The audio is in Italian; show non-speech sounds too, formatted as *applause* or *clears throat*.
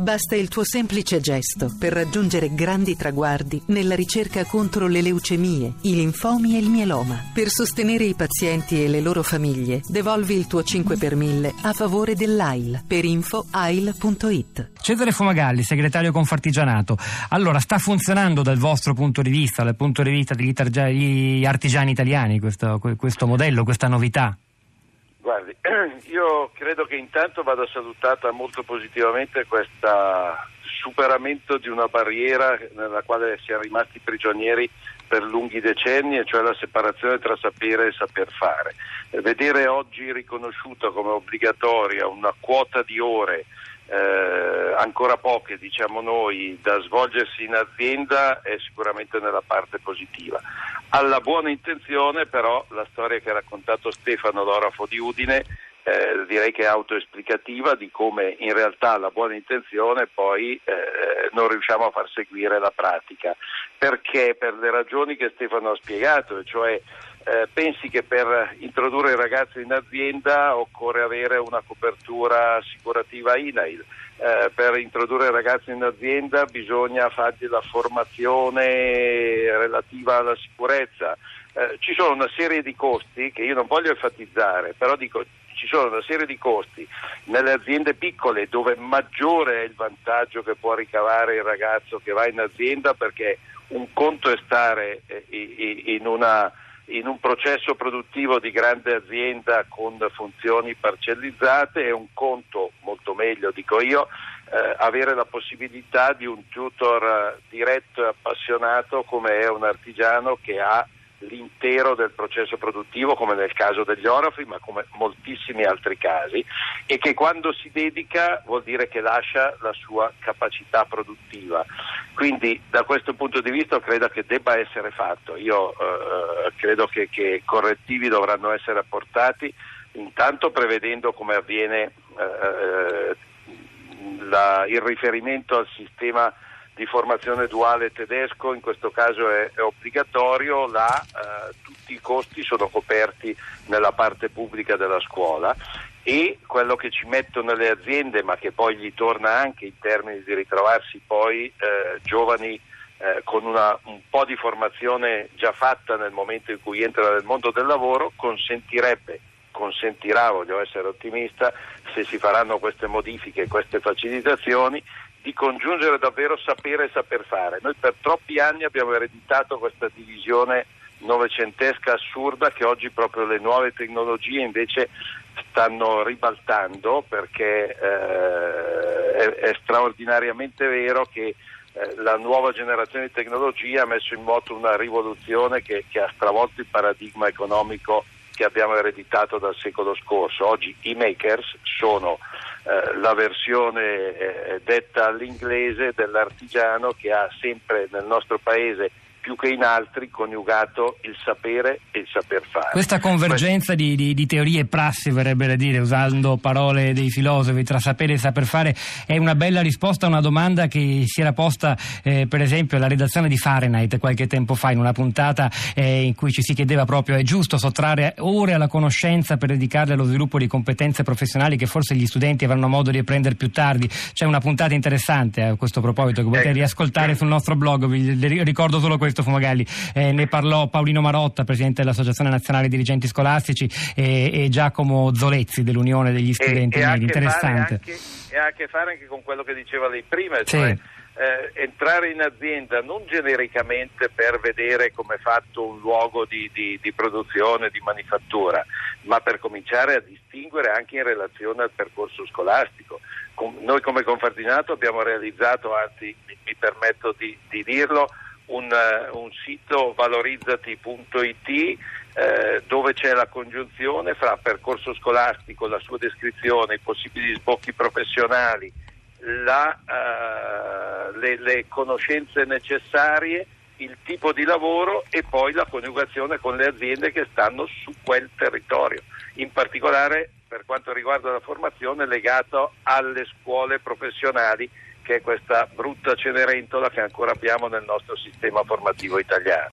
Basta il tuo semplice gesto per raggiungere grandi traguardi nella ricerca contro le leucemie, i linfomi e il mieloma. Per sostenere i pazienti e le loro famiglie, devolvi il tuo 5 per 1000 a favore dell'AIL. Per info AIL.it. Cesare Fumagalli, segretario Confartigianato. Allora, sta funzionando dal vostro punto di vista, dal punto di vista degli artigiani italiani, questo, questo modello, questa novità? Guardi, *clears throat* io credo che intanto vada salutata molto positivamente questo superamento di una barriera nella quale siamo rimasti prigionieri per lunghi decenni, e cioè la separazione tra sapere e saper fare. Vedere oggi riconosciuta come obbligatoria una quota di ore eh, ancora poche, diciamo noi, da svolgersi in azienda è sicuramente nella parte positiva. Alla buona intenzione però la storia che ha raccontato Stefano l'orafo di Udine eh, direi che è autoesplicativa di come in realtà la buona intenzione poi eh, non riusciamo a far seguire la pratica. Perché? Per le ragioni che Stefano ha spiegato, cioè eh, pensi che per introdurre i ragazzi in azienda occorre avere una copertura assicurativa INAIL. Eh, per introdurre i ragazzi in azienda bisogna fargli la formazione relativa alla sicurezza. Eh, ci sono una serie di costi che io non voglio enfatizzare, però dico ci sono una serie di costi nelle aziende piccole dove maggiore è il vantaggio che può ricavare il ragazzo che va in azienda perché un conto è stare eh, in una in un processo produttivo di grande azienda con funzioni parcellizzate è un conto molto meglio, dico io, eh, avere la possibilità di un tutor eh, diretto e appassionato come è un artigiano che ha l'intero del processo produttivo come nel caso degli orafi ma come moltissimi altri casi e che quando si dedica vuol dire che lascia la sua capacità produttiva. Quindi da questo punto di vista credo che debba essere fatto. Io eh, credo che, che, correttivi dovranno essere apportati intanto prevedendo come avviene eh, la, il riferimento al sistema di formazione duale tedesco, in questo caso è, è obbligatorio, là eh, tutti i costi sono coperti nella parte pubblica della scuola e quello che ci mettono le aziende, ma che poi gli torna anche in termini di ritrovarsi poi eh, giovani eh, con una, un po' di formazione già fatta nel momento in cui entra nel mondo del lavoro, consentirebbe consentirà, voglio essere ottimista, se si faranno queste modifiche queste facilitazioni, di congiungere davvero sapere e saper fare. Noi per troppi anni abbiamo ereditato questa divisione novecentesca assurda che oggi proprio le nuove tecnologie invece stanno ribaltando perché eh, è, è, straordinariamente vero che eh, la nuova generazione di tecnologia ha messo in moto una rivoluzione che, che ha stravolto il paradigma economico che abbiamo ereditato dal secolo scorso. Oggi i makers sono la versione eh, detta all'inglese dell'artigiano che ha sempre nel nostro paese più che in altri coniugato il sapere e il saper fare. Questa convergenza di, di, di, teorie e prassi, verrebbe da dire, usando parole dei filosofi, tra sapere e saper fare, è una bella risposta a una domanda che si era posta, eh, per esempio, alla redazione di Fahrenheit qualche tempo fa, in una puntata eh, in cui ci si chiedeva proprio è giusto sottrarre ore alla conoscenza per dedicarle allo sviluppo di competenze professionali che forse gli studenti avranno modo di apprendere più tardi. C'è una puntata interessante a questo proposito che potete ecco. riascoltare sul nostro blog, vi ricordo solo questo questo Fumagalli. Eh, ne parlò Paolino Marotta, presidente dell'Associazione Nazionale Dirigenti Scolastici, e, e Giacomo Zolezzi dell'Unione degli Studenti e, Medi. Interessante. Anche, e ha a che fare anche con quello che diceva lei prima, cioè sì. Eh, entrare in azienda non genericamente per vedere come è fatto un luogo di, di, di, produzione, di manifattura, ma per cominciare a distinguere anche in relazione al percorso scolastico. Com- noi come Confardinato abbiamo realizzato, anzi mi, mi permetto di, di dirlo, un, eh, un sito valorizzati.it eh, dove c'è la congiunzione fra percorso scolastico, la sua descrizione, i possibili sbocchi professionali, la, eh, le, le conoscenze necessarie, il tipo di lavoro e poi la coniugazione con le aziende che stanno su quel territorio, in particolare per quanto riguarda la formazione legato alle scuole professionali che è questa brutta cenerentola che ancora abbiamo nel nostro sistema formativo italiano.